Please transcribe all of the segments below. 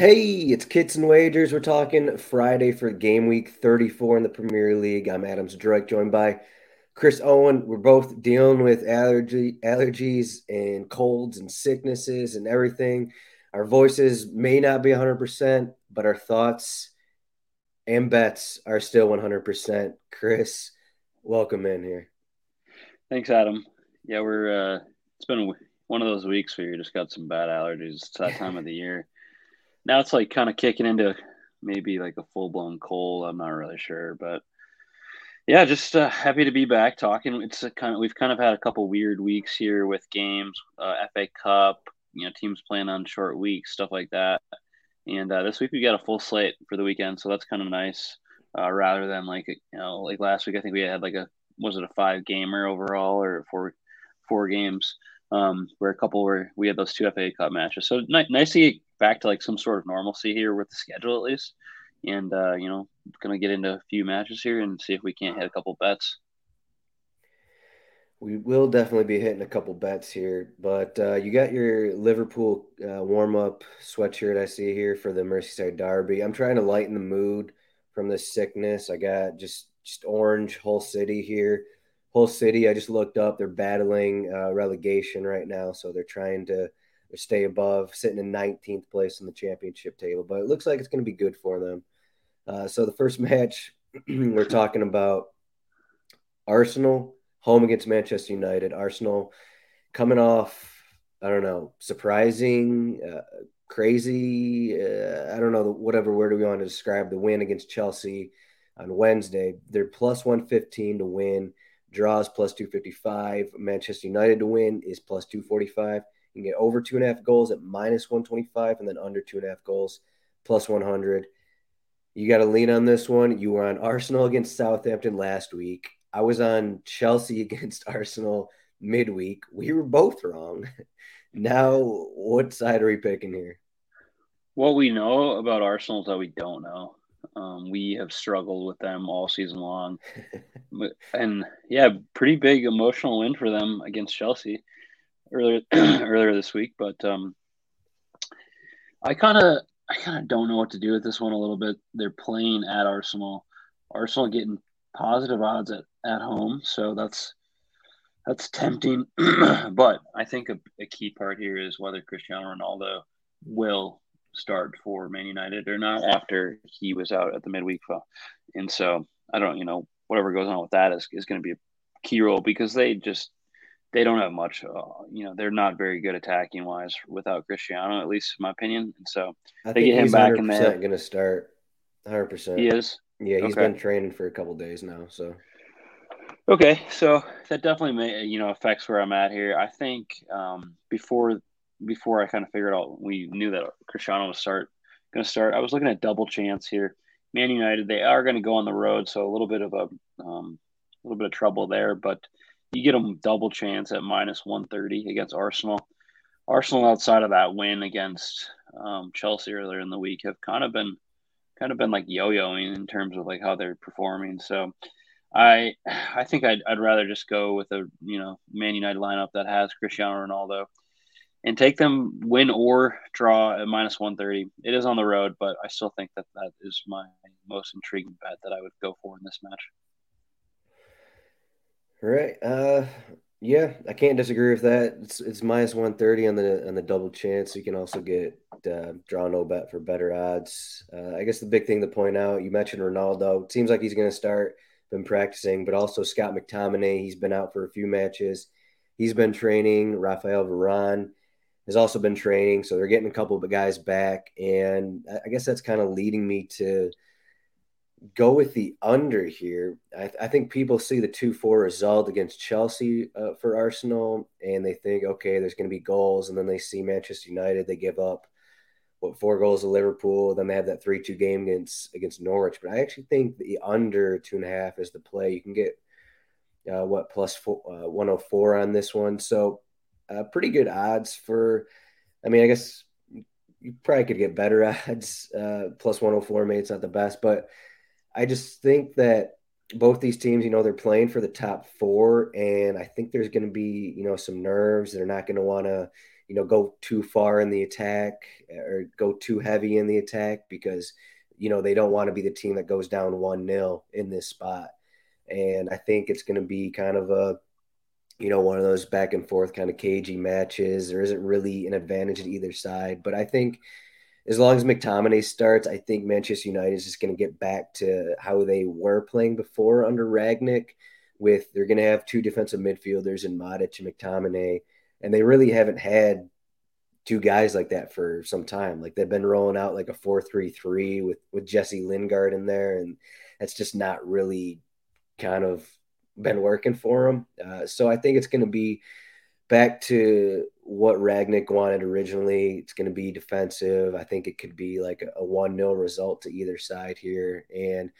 Hey, it's Kits and Wagers. We're talking Friday for game week 34 in the Premier League. I'm Adams Drake, joined by Chris Owen. We're both dealing with allergy allergies and colds and sicknesses and everything. Our voices may not be 100%, but our thoughts and bets are still 100%. Chris, welcome in here. Thanks, Adam. Yeah, we're uh it's been one of those weeks where you just got some bad allergies. It's that time of the year now it's like kind of kicking into maybe like a full blown cold. I'm not really sure, but yeah, just uh, happy to be back talking. It's kind of we've kind of had a couple weird weeks here with games, uh, FA Cup, you know, teams playing on short weeks, stuff like that. And uh, this week we got a full slate for the weekend, so that's kind of nice. Uh, rather than like you know, like last week, I think we had like a was it a five gamer overall or four four games um, where a couple were we had those two FA Cup matches. So ni- nice to back to like some sort of normalcy here with the schedule at least. And uh, you know, gonna get into a few matches here and see if we can't hit a couple bets. We will definitely be hitting a couple bets here, but uh, you got your Liverpool uh, warm up sweatshirt I see here for the Merseyside Derby. I'm trying to lighten the mood from this sickness. I got just just orange Hull City here. Hull City, I just looked up. They're battling uh, relegation right now, so they're trying to stay above, sitting in 19th place in the championship table. But it looks like it's going to be good for them. Uh, so the first match we're talking about Arsenal home against Manchester United. Arsenal coming off, I don't know, surprising, uh, crazy. Uh, I don't know whatever word we want to describe the win against Chelsea on Wednesday. They're plus 115 to win. Draws plus 255. Manchester United to win is plus 245. You can get over two and a half goals at minus 125 and then under two and a half goals plus 100. You got to lean on this one. You were on Arsenal against Southampton last week. I was on Chelsea against Arsenal midweek. We were both wrong. now, what side are we picking here? What we know about Arsenal is that we don't know. Um, we have struggled with them all season long, and yeah, pretty big emotional win for them against Chelsea earlier earlier this week. But um, I kind of I kind of don't know what to do with this one a little bit. They're playing at Arsenal. Arsenal getting positive odds at, at home, so that's that's tempting. but I think a, a key part here is whether Cristiano Ronaldo will start for Man United or not after he was out at the midweek. And so I don't, you know, whatever goes on with that is, is going to be a key role because they just they don't have much. Uh, you know, they're not very good attacking wise without Cristiano, at least in my opinion. And so I they get him back in there. Going to start 100. percent He is. Yeah, he's okay. been training for a couple days now. So okay, so that definitely may you know affects where I'm at here. I think um, before before I kind of figured out we knew that Cristiano was start going to start. I was looking at double chance here. Man United, they are going to go on the road, so a little bit of a um, little bit of trouble there, but you get them double chance at minus 130 against Arsenal. Arsenal outside of that win against um, Chelsea earlier in the week have kind of been kind of been like yo-yoing in terms of like how they're performing. So I I think I'd, I'd rather just go with a you know Man United lineup that has Cristiano Ronaldo and take them win or draw at minus 130. It is on the road, but I still think that that is my most intriguing bet that I would go for in this match. All right. Uh, yeah, I can't disagree with that. It's, it's minus 130 on the on the double chance. You can also get uh, draw no bet for better odds. Uh, I guess the big thing to point out, you mentioned Ronaldo. It seems like he's going to start, been practicing, but also Scott McTominay. He's been out for a few matches. He's been training. Rafael Varane has also been training. So they're getting a couple of guys back. And I guess that's kind of leading me to – go with the under here. I, I think people see the 2 4 result against Chelsea uh, for Arsenal and they think, okay, there's going to be goals. And then they see Manchester United, they give up what four goals to Liverpool. Then they have that 3 2 game against, against Norwich. But I actually think the under two and a half is the play. You can get uh, what plus four, uh, 104 on this one. So uh, pretty good odds for, I mean, I guess you probably could get better odds. Uh, plus 104, maybe it's not the best, but I just think that both these teams, you know, they're playing for the top four, and I think there's going to be, you know, some nerves. They're not going to want to, you know, go too far in the attack or go too heavy in the attack because, you know, they don't want to be the team that goes down one nil in this spot. And I think it's going to be kind of a, you know, one of those back and forth kind of cagey matches. There isn't really an advantage to either side, but I think as long as McTominay starts, I think Manchester United is just going to get back to how they were playing before under Rangnick. With they're going to have two defensive midfielders in Matic and McTominay, and they really haven't had two guys like that for some time. Like they've been rolling out like a four-three-three with with Jesse Lingard in there, and that's just not really kind of been working for them. Uh, so I think it's going to be back to what Rangnick wanted originally. It's going to be defensive. I think it could be like a, 1 0 result to either side here. And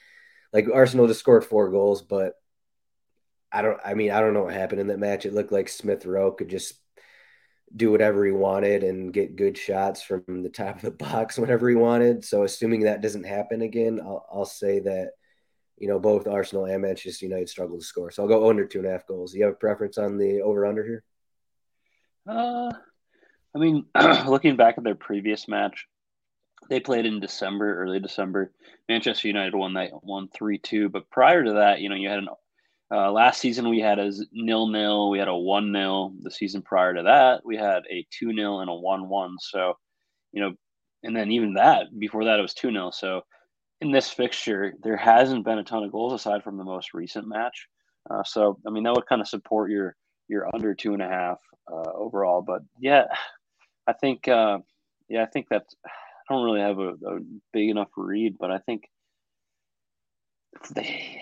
like Arsenal just scored four goals, but I don't, I mean, I don't know what happened in that match. It looked like Smith Rowe could just do whatever he wanted and get good shots from the top of the box whenever he wanted. So, assuming that doesn't happen again, I'll, I'll say that, you know, both Arsenal and Manchester United struggle to score. So, I'll go under two and a half goals. Do you have a preference on the over under here? Uh, I mean, looking back at their previous match, they played in December, early December. Manchester United won that one three two. But prior to that, you know, you had an uh, last season we had a nil nil, we had a one nil. The season prior to that, we had a two nil and a one one. So, you know, and then even that before that it was two nil. So, in this fixture, there hasn't been a ton of goals aside from the most recent match. Uh, so, I mean, that would kind of support your your under two and a half uh, overall. But yeah, I think uh, yeah, I think that I don't really have a, a big enough read, but I think they.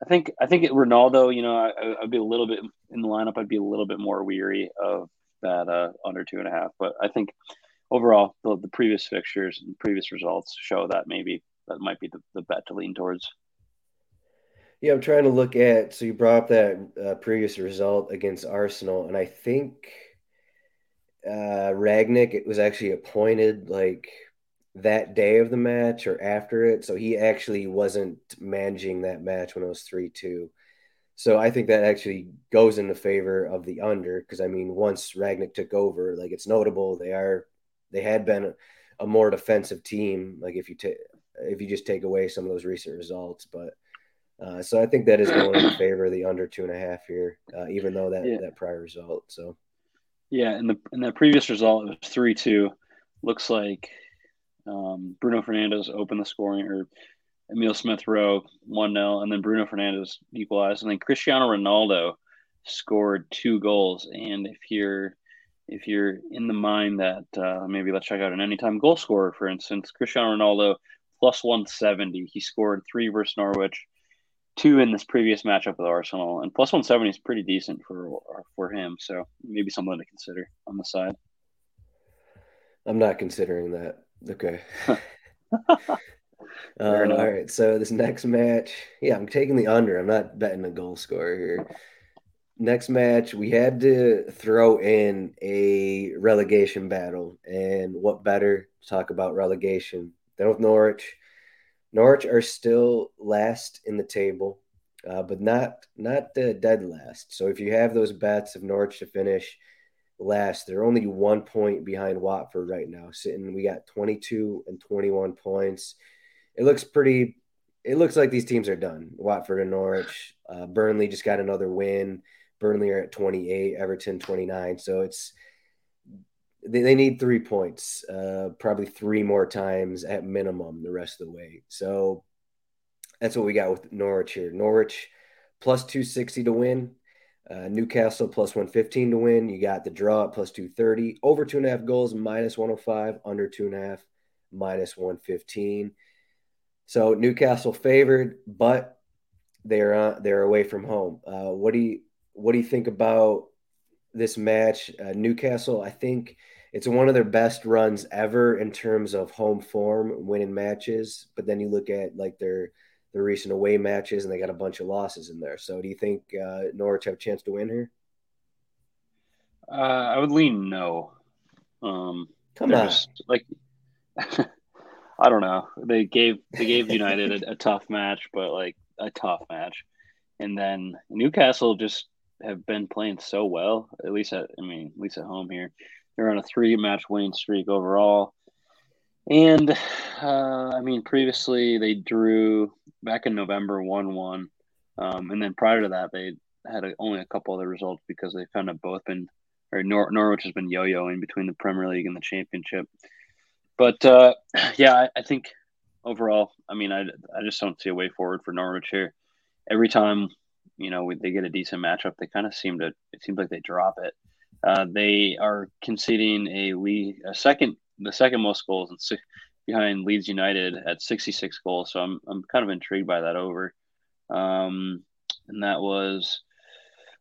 I think I think it, Ronaldo. You know, I, would be a little bit in the lineup. I'd be a little bit more weary of that uh, under two and a half. But I think overall, the, the previous fixtures and previous results show that maybe that might be the, the bet to lean towards. Yeah, I'm trying to look at. So you brought up that uh, previous result against Arsenal, and I think uh, Rangnick it was actually appointed like that day of the match or after it, so he actually wasn't managing that match when it was three two. So I think that actually goes in the favor of the under because I mean once Rangnick took over, like it's notable they are they had been a, a more defensive team. Like if you take if you just take away some of those recent results, but uh, so I think that is going in favor of the under two and a half here, uh, even though that, yeah. that prior result. So, yeah, and the in that previous result it was three two. Looks like um, Bruno Fernandes opened the scoring, or Emil Smith Rowe one 0 and then Bruno Fernandes equalized, and then Cristiano Ronaldo scored two goals. And if you're if you're in the mind that uh, maybe let's check out an anytime goal scorer, for instance, Cristiano Ronaldo plus 170. He scored three versus Norwich two in this previous matchup with Arsenal, and plus 170 is pretty decent for for him. So maybe something to consider on the side. I'm not considering that. Okay. um, all right. So this next match, yeah, I'm taking the under. I'm not betting a goal scorer here. Next match, we had to throw in a relegation battle, and what better to talk about relegation than with Norwich? Norwich are still last in the table, uh, but not not the dead last. So if you have those bets of Norwich to finish last. They're only one point behind Watford right now. Sitting, we got 22 and 21 points. It looks pretty. It looks like these teams are done. Watford and Norwich. Uh, Burnley just got another win. Burnley are at 28, Everton 29. So it's they, they need three points, uh, probably three more times at minimum the rest of the way. So that's what we got with Norwich here. Norwich plus 260 to win. Uh, Newcastle plus 115 to win. You got the draw at plus 230. Over two and a half goals, minus 105. Under two and a half, minus 115. So Newcastle favored, but they're uh, they're away from home. Uh, what do you what do you think about this match? Uh, Newcastle, I think it's one of their best runs ever in terms of home form, winning matches. But then you look at like their their recent away matches, and they got a bunch of losses in there. So, do you think uh, Norwich have a chance to win here? Uh, I would lean no. Um, Come on, just, like I don't know. They gave they gave United a, a tough match, but like a tough match, and then Newcastle just have been playing so well. At least at I mean, at least at home here, they're on a three match winning streak overall. And uh, I mean, previously they drew back in November 1 1. Um, and then prior to that, they had a, only a couple other results because they kind of both been, or Nor- Norwich has been yo yoing between the Premier League and the Championship. But uh, yeah, I, I, think overall, I mean, I, I just don't see a way forward for Norwich here. Every time, you know, they get a decent matchup, they kind of seem to, it seems like they drop it. Uh, they are conceding a lead, a second the second most goals and six, behind Leeds United at 66 goals. So I'm I'm kind of intrigued by that over. Um, and that was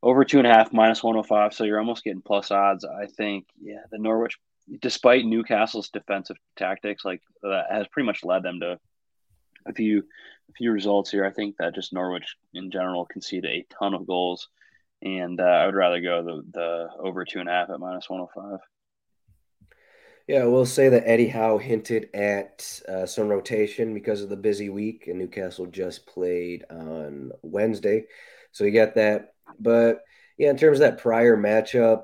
over two and a half minus 105. So you're almost getting plus odds. I think, yeah, the Norwich, despite Newcastle's defensive tactics, like that has pretty much led them to a few a few results here. I think that just Norwich in general conceded a ton of goals, and uh, I would rather go the the over two and a half at minus 105. Yeah, we'll say that Eddie Howe hinted at uh, some rotation because of the busy week, and Newcastle just played on Wednesday, so you got that. But yeah, in terms of that prior matchup,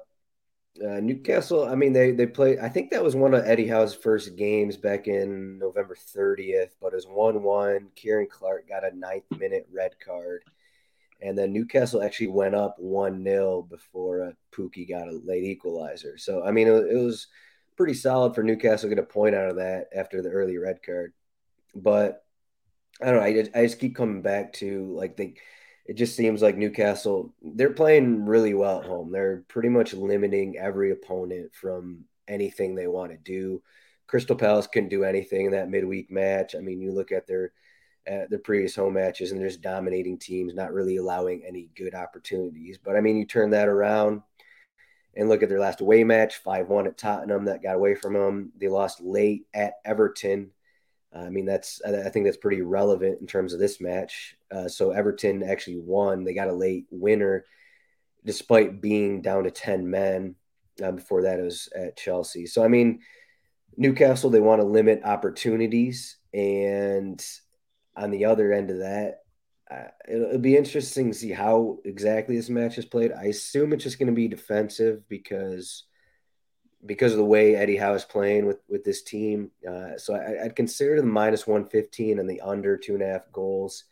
uh, Newcastle. I mean, they they played. I think that was one of Eddie Howe's first games back in November 30th, but it was one one. Ciaran Clark got a ninth minute red card, and then Newcastle actually went up one 0 before uh, Pukki got a late equalizer. So I mean, it, it was pretty solid for Newcastle to get a point out of that after the early red card. But I don't know. I just, I just keep coming back to like they. It just seems like Newcastle they're playing really well at home. They're pretty much limiting every opponent from anything they want to do. Crystal Palace couldn't do anything in that midweek match. I mean, you look at their at their previous home matches and they're just dominating teams, not really allowing any good opportunities. But I mean, you turn that around and look at their last away match 5 1 at Tottenham that got away from them. They lost late at Everton. Uh, I mean, that's, I think that's pretty relevant in terms of this match. Uh, so Everton actually won. They got a late winner despite being down to 10 men. Uh, before that, it was at Chelsea. So, I mean, Newcastle, they want to limit opportunities. And on the other end of that, it'll, it'll, be interesting to see how exactly this match is played. I assume it's just going to be defensive because because of the way Eddie Howe is playing with with this team. Uh, so I, would consider the minus one fifteen and the under two and a half goals.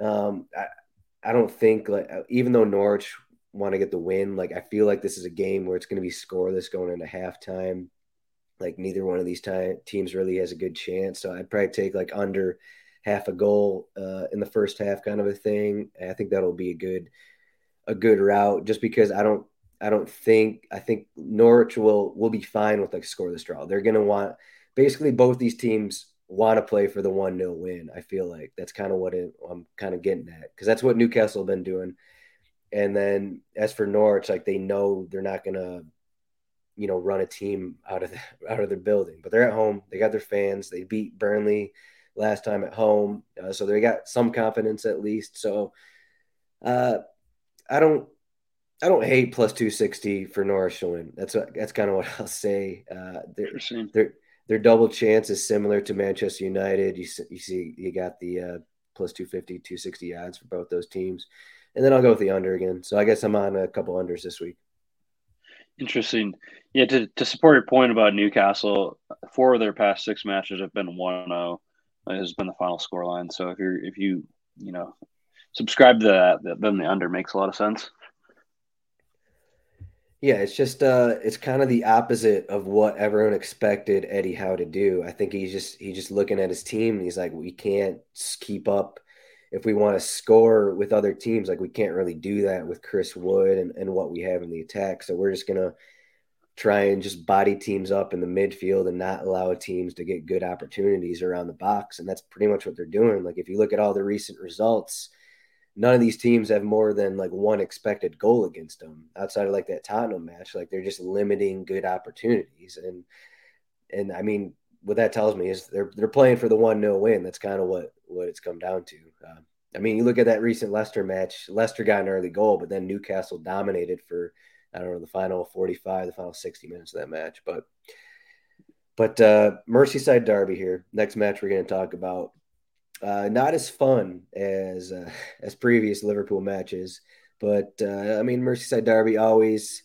Um, I, I don't think like even though Norwich want to get the win, like I feel like this is a game where it's going to be scoreless going into halftime. Like neither one of these time, teams really has a good chance. So I'd probably take like under half a goal uh, in the first half, kind of a thing. I think that'll be a good a good route, just because I don't I don't think I think Norwich will will be fine with like scoreless draw. They're gonna want basically both these teams want to play for the one 0 win. I feel like that's kind of what it, I'm kind of getting at because that's what Newcastle have been doing. And then as for Norwich, like they know they're not gonna, you know, run a team out of the, out of their building, but they're at home. They got their fans. They beat Burnley last time at home. Uh, so they got some confidence at least. So uh, I don't I don't hate plus 260 for Norwich to win. That's what, that's kind of what I'll say. Uh, their, their double chance is similar to Manchester United. You, you see, you got the uh, plus 250, 260 odds for both those teams. And then I'll go with the under again. So I guess I'm on a couple unders this week. Interesting. Yeah, to, to support your point about Newcastle, four of their past six matches have been 1 0 has been the final score line. So if you're if you you know subscribe to that, then the under makes a lot of sense. Yeah, it's just uh it's kind of the opposite of what everyone expected Eddie Howe to do. I think he's just he's just looking at his team and he's like, we can't keep up if we want to score with other teams, like we can't really do that with Chris Wood and, and what we have in the attack. So we're just gonna try and just body teams up in the midfield and not allow teams to get good opportunities around the box. And that's pretty much what they're doing. Like if you look at all the recent results, none of these teams have more than like one expected goal against them outside of like that Tottenham match. Like they're just limiting good opportunities. And and I mean, what that tells me is they're they're playing for the one no win. That's kind of what what it's come down to. Uh, I mean, you look at that recent Leicester match. Leicester got an early goal, but then Newcastle dominated for I don't know the final 45, the final 60 minutes of that match. But but uh, Merseyside Derby here. Next match we're going to talk about. Uh, not as fun as uh, as previous Liverpool matches, but uh, I mean Merseyside Derby always.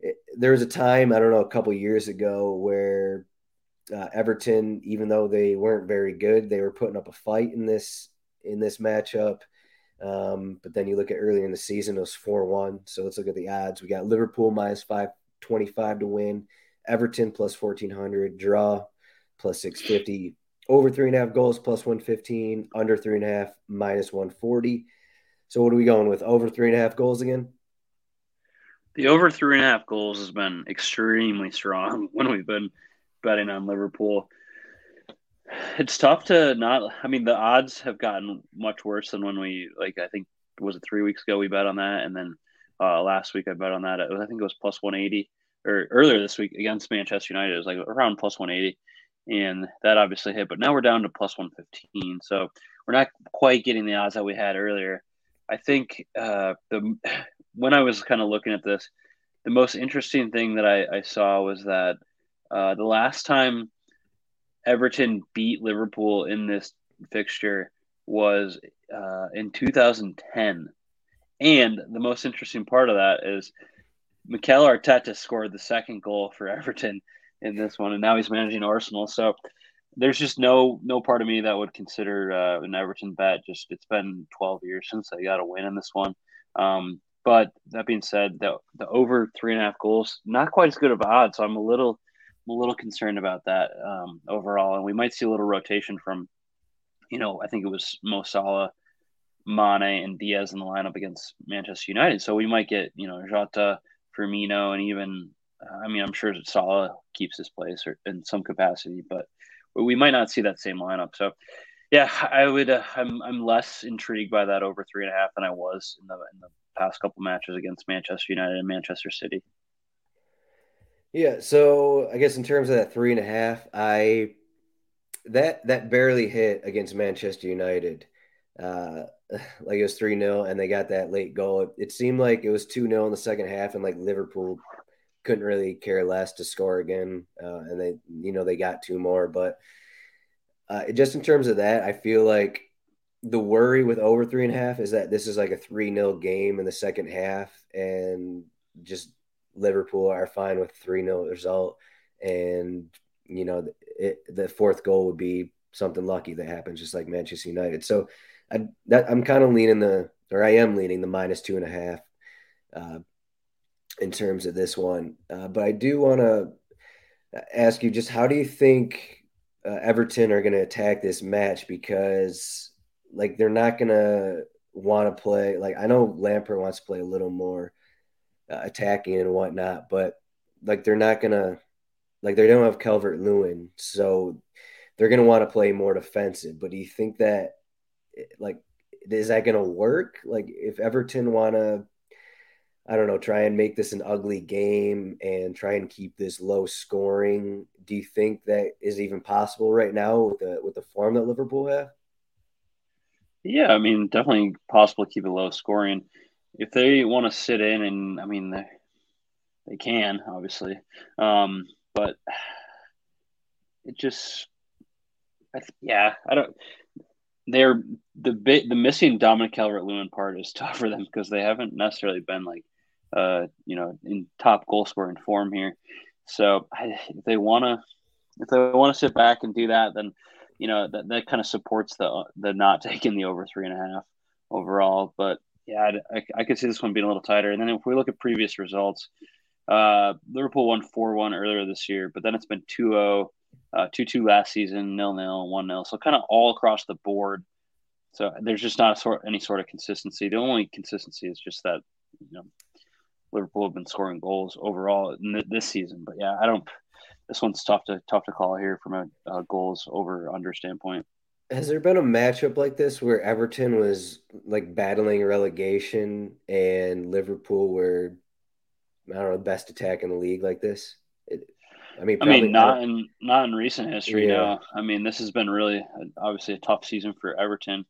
It, there was a time I don't know a couple years ago where uh, Everton, even though they weren't very good, they were putting up a fight in this in this matchup. Um, but then you look at earlier in the season, it was 4 1. So let's look at the odds. We got Liverpool minus 525 to win, Everton plus 1400, draw plus 650, over three and a half goals plus 115, under three and a half minus 140. So what are we going with? Over three and a half goals again? The over three and a half goals has been extremely strong when we've been betting on Liverpool. It's tough to not. I mean, the odds have gotten much worse than when we like. I think was it three weeks ago we bet on that, and then uh, last week I bet on that. I think it was plus one eighty, or earlier this week against Manchester United it was like around plus one eighty, and that obviously hit. But now we're down to plus one fifteen, so we're not quite getting the odds that we had earlier. I think uh, the when I was kind of looking at this, the most interesting thing that I, I saw was that uh, the last time Everton beat Liverpool in this fixture was uh, in 2010. And the most interesting part of that is Mikel Arteta scored the second goal for Everton in this one, and now he's managing Arsenal. So there's just no no part of me that would consider uh, an Everton bet. Just it's been 12 years since they got a win in this one. Um, but that being said, the the over three and a half goals not quite as good of odds. So I'm a little I'm a little concerned about that um, overall, and we might see a little rotation from, you know, I think it was Mo Salah, Mane, and Diaz in the lineup against Manchester United. So we might get, you know, Jota, Firmino, and even, I mean, I'm sure Salah keeps his place or in some capacity, but we might not see that same lineup. So, yeah, I would. Uh, I'm I'm less intrigued by that over three and a half than I was in the in the past couple matches against Manchester United and Manchester City. Yeah, so I guess in terms of that three and a half, I that that barely hit against Manchester United. Uh, like it was 3 0, and they got that late goal. It, it seemed like it was 2 0 in the second half, and like Liverpool couldn't really care less to score again. Uh, and they, you know, they got two more. But uh, just in terms of that, I feel like the worry with over three and a half is that this is like a 3 0 game in the second half, and just Liverpool are fine with 3 0 result. And, you know, it, the fourth goal would be something lucky that happens, just like Manchester United. So I, I'm kind of leaning the, or I am leaning the minus two and a half uh, in terms of this one. Uh, but I do want to ask you just how do you think uh, Everton are going to attack this match? Because, like, they're not going to want to play. Like, I know Lampard wants to play a little more uh, attacking and whatnot, but like they're not gonna like they don't have Calvert Lewin, so they're gonna want to play more defensive. But do you think that like is that gonna work? Like if Everton wanna I don't know, try and make this an ugly game and try and keep this low scoring. Do you think that is even possible right now with the with the form that Liverpool have? Yeah, I mean, definitely possible to keep it low scoring if they want to sit in, and I mean, they, they can obviously, um, but it just, I th- yeah, I don't. They're the bit the missing Dominic Calvert Lewin part is tough for them because they haven't necessarily been like uh, you know, in top goal scoring form here. So I, if they want to, if they want to sit back and do that, then you know that, that kind of supports the the not taking the over three and a half overall. But yeah, I, I could see this one being a little tighter. And then if we look at previous results, uh, Liverpool won 4 1 earlier this year, but then it's been 2 0, uh, 2 2 last season, nil nil, 1 0. So kind of all across the board. So there's just not sort, any sort of consistency. The only consistency is just that, you know, Liverpool have been scoring goals overall this season. But yeah, I don't. This one's tough to tough to call here from a, a goals over under standpoint. Has there been a matchup like this where Everton was like battling relegation and Liverpool were, I don't know, the best attack in the league like this? It, I mean, I mean, not in not in recent history. Yeah. No, I mean, this has been really obviously a tough season for Everton,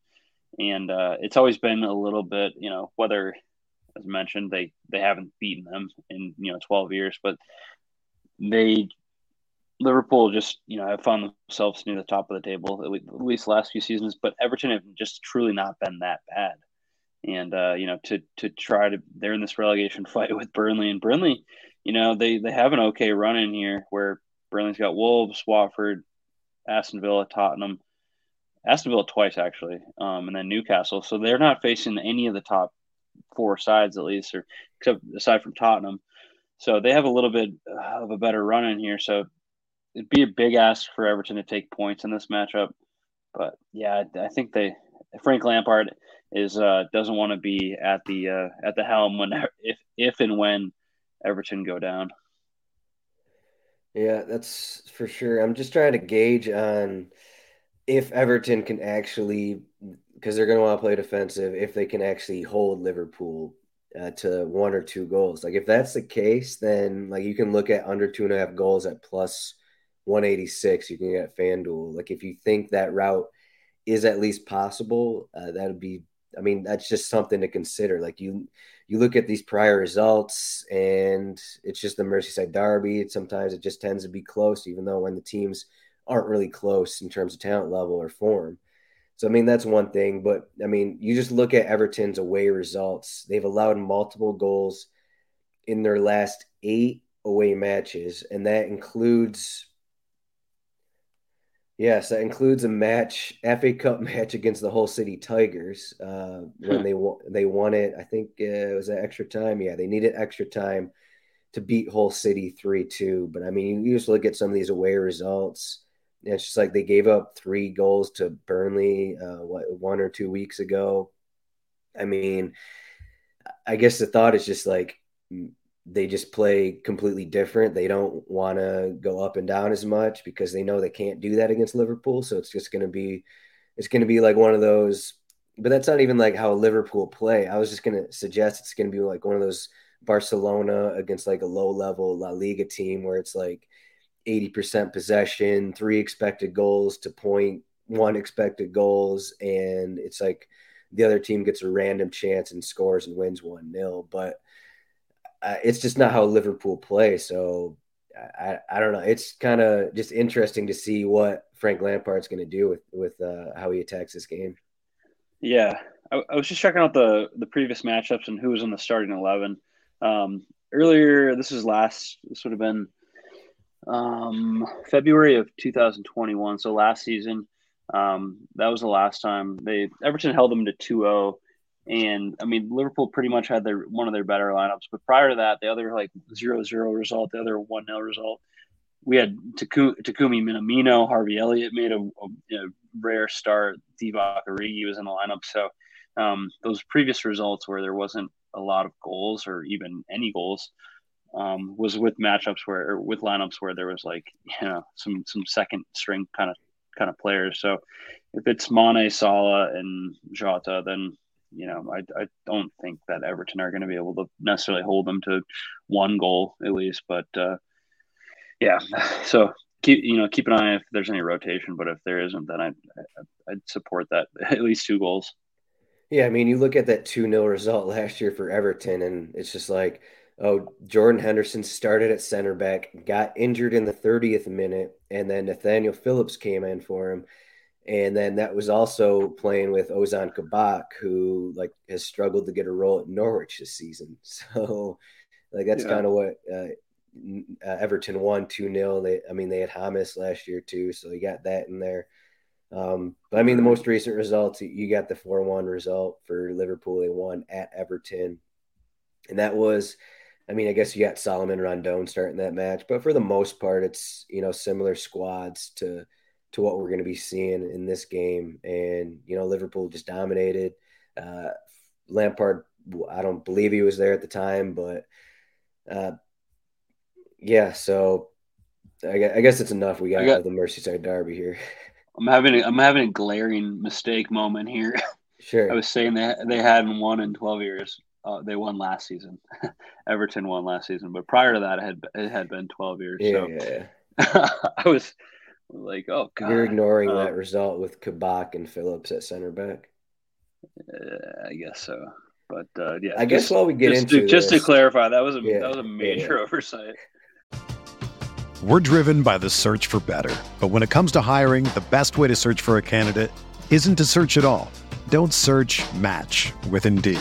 and uh, it's always been a little bit, you know, whether as mentioned they they haven't beaten them in you know 12 years, but they Liverpool just you know have found themselves near the top of the table at least the last few seasons, but Everton have just truly not been that bad. And uh, you know to to try to they're in this relegation fight with Burnley and Burnley, you know they they have an okay run in here where Burnley's got Wolves, Watford, Aston Villa, Tottenham, Aston Villa twice actually, um, and then Newcastle. So they're not facing any of the top four sides at least, or except aside from Tottenham. So they have a little bit of a better run in here. So it'd be a big ask for Everton to take points in this matchup. But yeah, I think they Frank Lampard is uh, doesn't want to be at the uh, at the helm when if if and when Everton go down. Yeah, that's for sure. I'm just trying to gauge on if Everton can actually because they're going to want to play defensive if they can actually hold Liverpool uh, to one or two goals. Like if that's the case, then like you can look at under two and a half goals at plus 186 you can get FanDuel. Like if you think that route is at least possible, uh, that would be. I mean, that's just something to consider. Like you, you look at these prior results, and it's just the Merseyside derby. Sometimes it just tends to be close, even though when the teams aren't really close in terms of talent level or form. So I mean, that's one thing. But I mean, you just look at Everton's away results. They've allowed multiple goals in their last eight away matches, and that includes Yes, that includes a match, FA Cup match against the Hull City Tigers uh, when they won. They won it. I think uh, it was an extra time. Yeah, they needed extra time to beat Hull City three two. But I mean, you just look at some of these away results. It's just like they gave up three goals to Burnley uh, what one or two weeks ago. I mean, I guess the thought is just like they just play completely different. They don't want to go up and down as much because they know they can't do that against Liverpool. So it's just going to be, it's going to be like one of those. But that's not even like how Liverpool play. I was just going to suggest it's going to be like one of those Barcelona against like a low level La Liga team where it's like 80% possession, three expected goals to point, one expected goals. And it's like the other team gets a random chance and scores and wins 1 0. But uh, it's just not how Liverpool play. So I, I don't know. It's kind of just interesting to see what Frank Lampard's going to do with with uh, how he attacks this game. Yeah, I, I, was just checking out the the previous matchups and who was in the starting eleven. Um, earlier, this was last. This would have been um, February of 2021. So last season, um, that was the last time they Everton held them to 2-0 and I mean, Liverpool pretty much had their one of their better lineups. But prior to that, the other like zero zero result, the other one 0 result, we had Takumi Minamino, Harvey Elliott made a, a, a rare start. Divock Origi was in the lineup. So um, those previous results where there wasn't a lot of goals or even any goals um, was with matchups where or with lineups where there was like you know some some second string kind of kind of players. So if it's Mane, Salah, and Jota, then you know, I, I don't think that Everton are going to be able to necessarily hold them to one goal at least. But uh, yeah, so keep you know keep an eye if there's any rotation. But if there isn't, then I'd, I'd support that at least two goals. Yeah, I mean, you look at that 2 0 result last year for Everton, and it's just like, oh, Jordan Henderson started at center back, got injured in the 30th minute, and then Nathaniel Phillips came in for him And then that was also playing with Ozan Kabak, who like has struggled to get a role at Norwich this season. So like that's yeah. kind of what uh, uh, Everton won 2 0. They, I mean, they had James last year too. So you got that in there. Um, but I mean, the most recent results, you got the 4 1 result for Liverpool. They won at Everton. And that was, I mean, I guess you got Salomon Rondon starting that match, but for the most part, it's, you know, similar squads to, to what we're going to be seeing in this game. And, you know, Liverpool just dominated. Uh, Lampard, I don't believe he was there at the time, but uh, yeah, so I guess it's enough. We got, got the Merseyside Derby here. I'm having a, I'm having a glaring mistake moment here. Sure. I was saying that they hadn't won in 12 years. Uh, they won last season. Everton won last season, but prior to that, it had it had been 12 years. Yeah, so yeah, yeah. I was like, oh god, you're ignoring um, that result with Kabak and Phillips at center back. Uh, I guess so. But uh, yeah, I guess while we get just into to, just to clarify, that was a yeah, that was a major yeah. oversight. We're driven by the search for better. But when it comes to hiring, the best way to search for a candidate isn't to search at all. Don't search match with Indeed.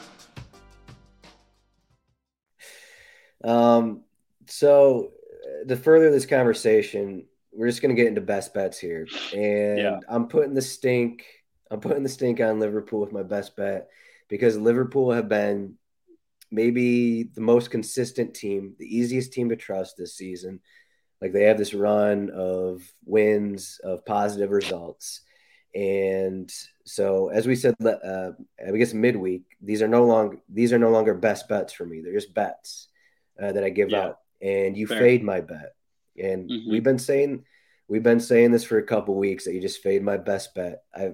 Um, so uh, to further this conversation, we're just going to get into best bets here. And yeah. I'm putting the stink, I'm putting the stink on Liverpool with my best bet because Liverpool have been maybe the most consistent team, the easiest team to trust this season. Like they have this run of wins, of positive results. And so, as we said, uh, I guess midweek, these are no longer these are no longer best bets for me. They're just bets uh, that I give yeah. out, and you Fair. fade my bet. And mm-hmm. we've been saying we've been saying this for a couple weeks that you just fade my best bet. I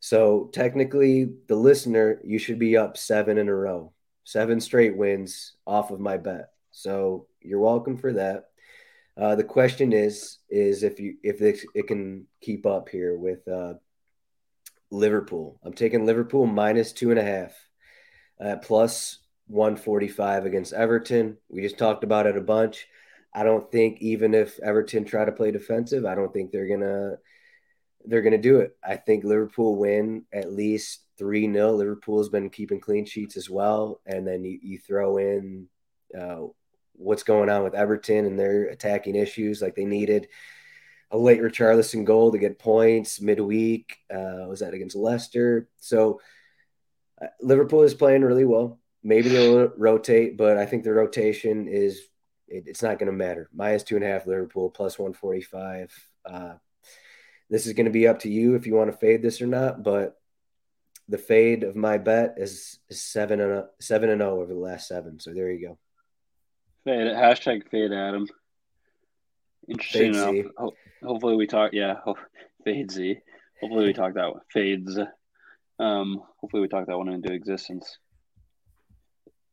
so technically, the listener, you should be up seven in a row, seven straight wins off of my bet. So you're welcome for that. Uh, the question is, is if you if it, it can keep up here with uh, Liverpool. I'm taking Liverpool minus two and a half, uh, plus 145 against Everton. We just talked about it a bunch. I don't think even if Everton try to play defensive, I don't think they're gonna they're to do it. I think Liverpool win at least 3 0. Liverpool's been keeping clean sheets as well. And then you, you throw in uh, what's going on with Everton and their attacking issues. Like they needed a late Richarlison goal to get points midweek. Uh, was that against Leicester? So uh, Liverpool is playing really well. Maybe they'll rotate, but I think the rotation is it, it's not going to matter. Minus two and a half Liverpool, plus 145. Uh, this is going to be up to you if you want to fade this or not. But the fade of my bet is, is seven and seven and zero oh over the last seven. So there you go. Fade hashtag fade Adam. Interesting fade enough. Ho- hopefully we talk. Yeah, fade Z. Hopefully we talk that fades. Um, hopefully we talk that one into existence.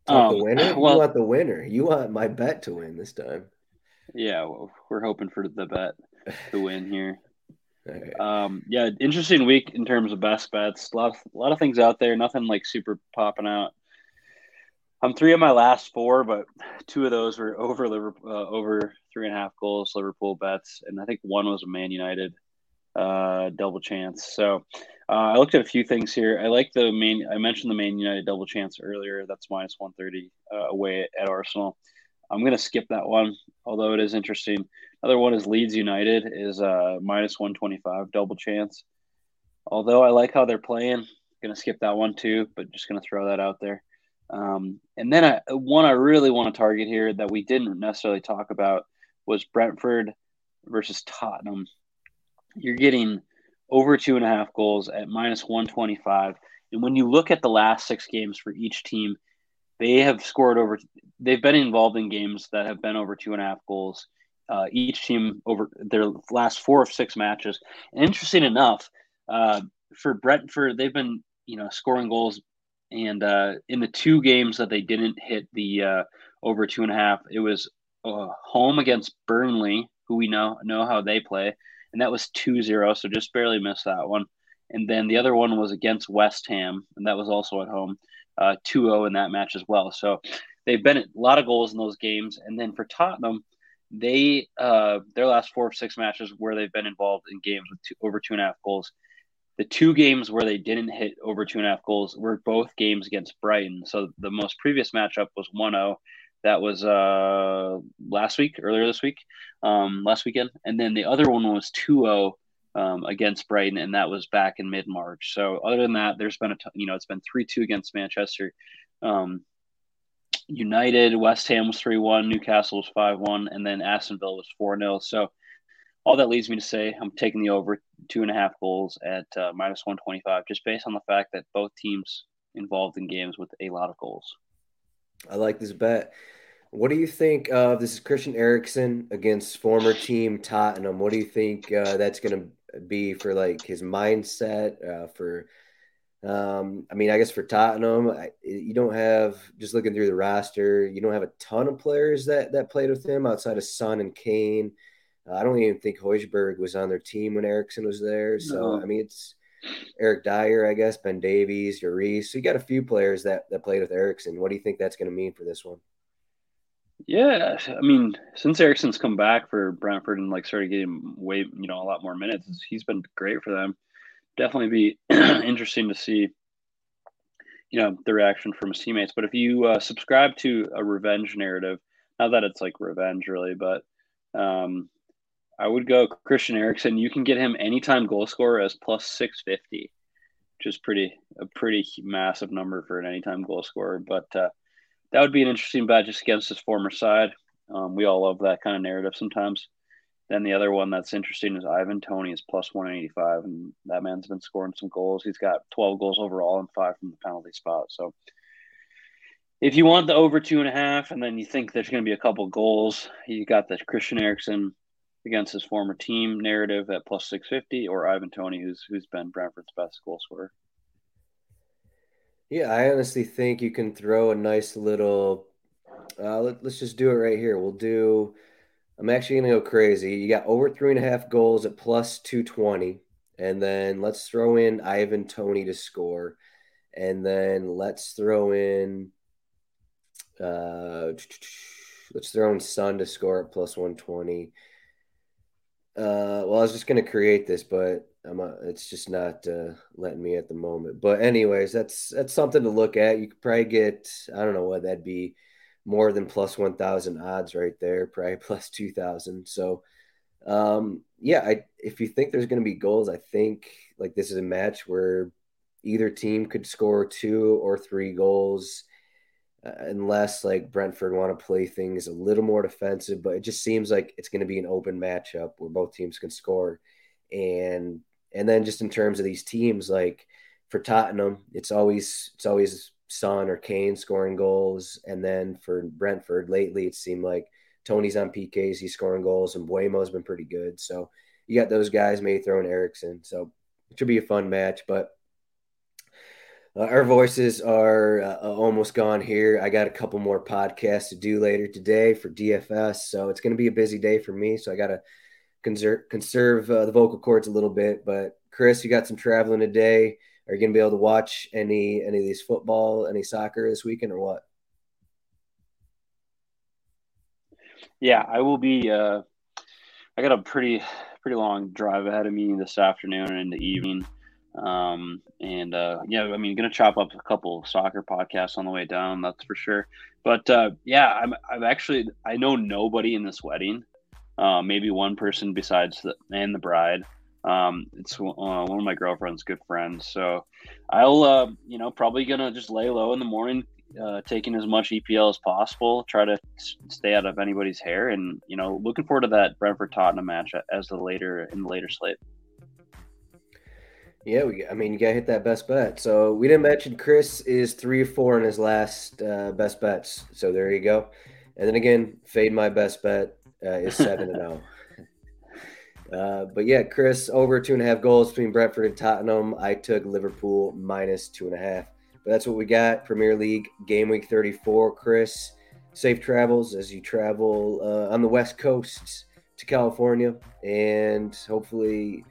Um, the winner? Well, you want the winner. You want my bet to win this time. Yeah, well, we're hoping for the bet to win here. Um, yeah, interesting week in terms of best bets. A lot, of, a lot of things out there. Nothing like super popping out. I'm three of my last four, but two of those were over Liverpool, uh, over three and a half goals Liverpool bets, and I think one was a Man United uh, double chance. So uh, I looked at a few things here. I like the main. I mentioned the Man United double chance earlier. That's minus 130 uh, away at, Arsenal. I'm going to skip that one, although it is interesting. Other one is Leeds United is uh, minus 125 double chance. Although I like how they're playing, gonna skip that one too, but just gonna throw that out there. Um, and then I, one I really want to target here that we didn't necessarily talk about was Brentford versus Tottenham. You're getting over two and a half goals at minus 125. And when you look at the last six games for each team, they have scored over, they've been involved in games that have been over two and a half goals. Uh, each team over their last four of six matches. And interesting enough, uh, for Brentford, they've been, you know, scoring goals. And uh, in the two games that they didn't hit the uh, over two and a half, it was uh, home against Burnley, who we know know how they play, and that was 2-0, so just barely missed that one. And then the other one was against West Ham, and that was also at home, uh, 2-0 in that match as well. So they've been a lot of goals in those games. And then for Tottenham, they uh, their last four or six matches where they've been involved in games with two, over two and a half goals. The two games where they didn't hit over two and a half goals were both games against Brighton. So the most previous matchup was 1 0 that was uh, last week, earlier this week, um, last weekend. And then the other one was 2 0 um, against Brighton, and that was back in mid March. So, other than that, there's been a, t- you know, it's been 3 2 against Manchester. Um, United, West Ham was 3 1, Newcastle was 5 1, and then Aston Villa was 4 0. So, all that leads me to say I'm taking the over two and a half goals at uh, minus 125, just based on the fact that both teams involved in games with a lot of goals. I like this bet. What do you think of this is Christian Eriksen against former team Tottenham? What do you think uh, that's going to be for like his mindset uh, for um, I mean, I guess for Tottenham, I, you don't have just looking through the roster, you don't have a ton of players that that played with him outside of Son and Kane. Uh, I don't even think Højbjerg was on their team when Eriksen was there. So no. I mean, it's Eric Dier, I guess, Ben Davies, Lloris. So you got a few players that that played with Eriksen. What do you think that's going to mean for this one? Yeah, I mean, since Eriksen's come back for Brentford and like started getting way, you know, a lot more minutes, he's been great for them. Definitely be interesting to see, you know, the reaction from his teammates. But if you uh, subscribe to a revenge narrative, not that it's like revenge really, but um, I would go Christian Eriksen. You can get him anytime goal scorer as plus 650, which is pretty a pretty massive number for an anytime goal scorer. But uh, that would be an interesting bet just against his former side. Um, we all love that kind of narrative sometimes. Then the other one that's interesting is Ivan Toney is plus 185, and that man's been scoring some goals. He's got 12 goals overall and five from the penalty spot. So if you want the over two and a half, and then you think there's going to be a couple goals, you got the Christian Eriksen against his former team narrative at plus 650 or Ivan Toney, who's who's been Brentford's best goal scorer. Yeah, I honestly think you can throw a nice little. Uh, let, us just do it right here. We'll do. I'm actually going to go crazy. You got over three and a half goals at plus 220. And then let's throw in Ivan Toney to score. And then let's throw in. Uh, let's throw in Son to score at plus 120. Uh, well, I was just going to create this, but I'm a, it's just not uh, letting me at the moment. But anyways, that's that's something to look at. You could probably get I don't know what that'd be more than plus one thousand odds right there, probably plus two thousand. So um, yeah, I, if you think there's going to be goals, I think like this is a match where either team could score two or three goals uh, unless like Brentford want to play things a little more defensive. But it just seems like it's going to be an open matchup where both teams can score. And and then just in terms of these teams, like for Tottenham, it's always it's always Son or Kane scoring goals. And then for Brentford, lately it seemed like Toney's on PKs, he's scoring goals, and Mbeumo's been pretty good. So you got those guys, maybe throwing Eriksen. So it should be a fun match. But uh, our voices are uh, almost gone here. I got a couple more podcasts to do later today for DFS, so it's going to be a busy day for me. So I got to conserve conserve uh, the vocal cords a little bit. But Chris, you got some traveling today. Are you going to be able to watch any any of these football, any soccer this weekend, or what? Yeah, I will be. Uh, I got a pretty pretty long drive ahead of me this afternoon and in the evening. Um, and uh, yeah, I mean, gonna chop up a couple soccer podcasts on the way down, that's for sure. But uh, yeah, I'm I'm actually I know nobody in this wedding, uh, maybe one person besides the and the bride. Um, it's uh, one of my girlfriend's good friends, so I'll uh, you know probably gonna just lay low in the morning, uh, taking as much EPL as possible, try to stay out of anybody's hair, and you know looking forward to that Brentford Tottenham match as the later in the later slate. Yeah, we, I mean, you got to hit that best bet. So we didn't mention Chris is three four in his last uh, best bets. So there you go. And then again, fade my best bet uh, is seven and zero. Oh. Uh, but yeah, Chris over two and a half goals between Brentford and Tottenham. I took Liverpool minus two and a half. But that's what we got. Premier League game week 34. Chris, safe travels as you travel uh, on the West Coast to California, and hopefully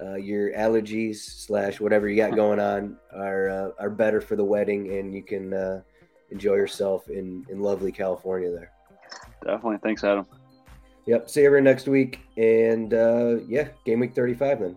uh, your allergies slash whatever you got going on are uh, are better for the wedding, and you can uh, enjoy yourself in in lovely California there. Definitely, thanks, Adam. Yep. See you everyone next week, and uh, yeah, game week thirty five then.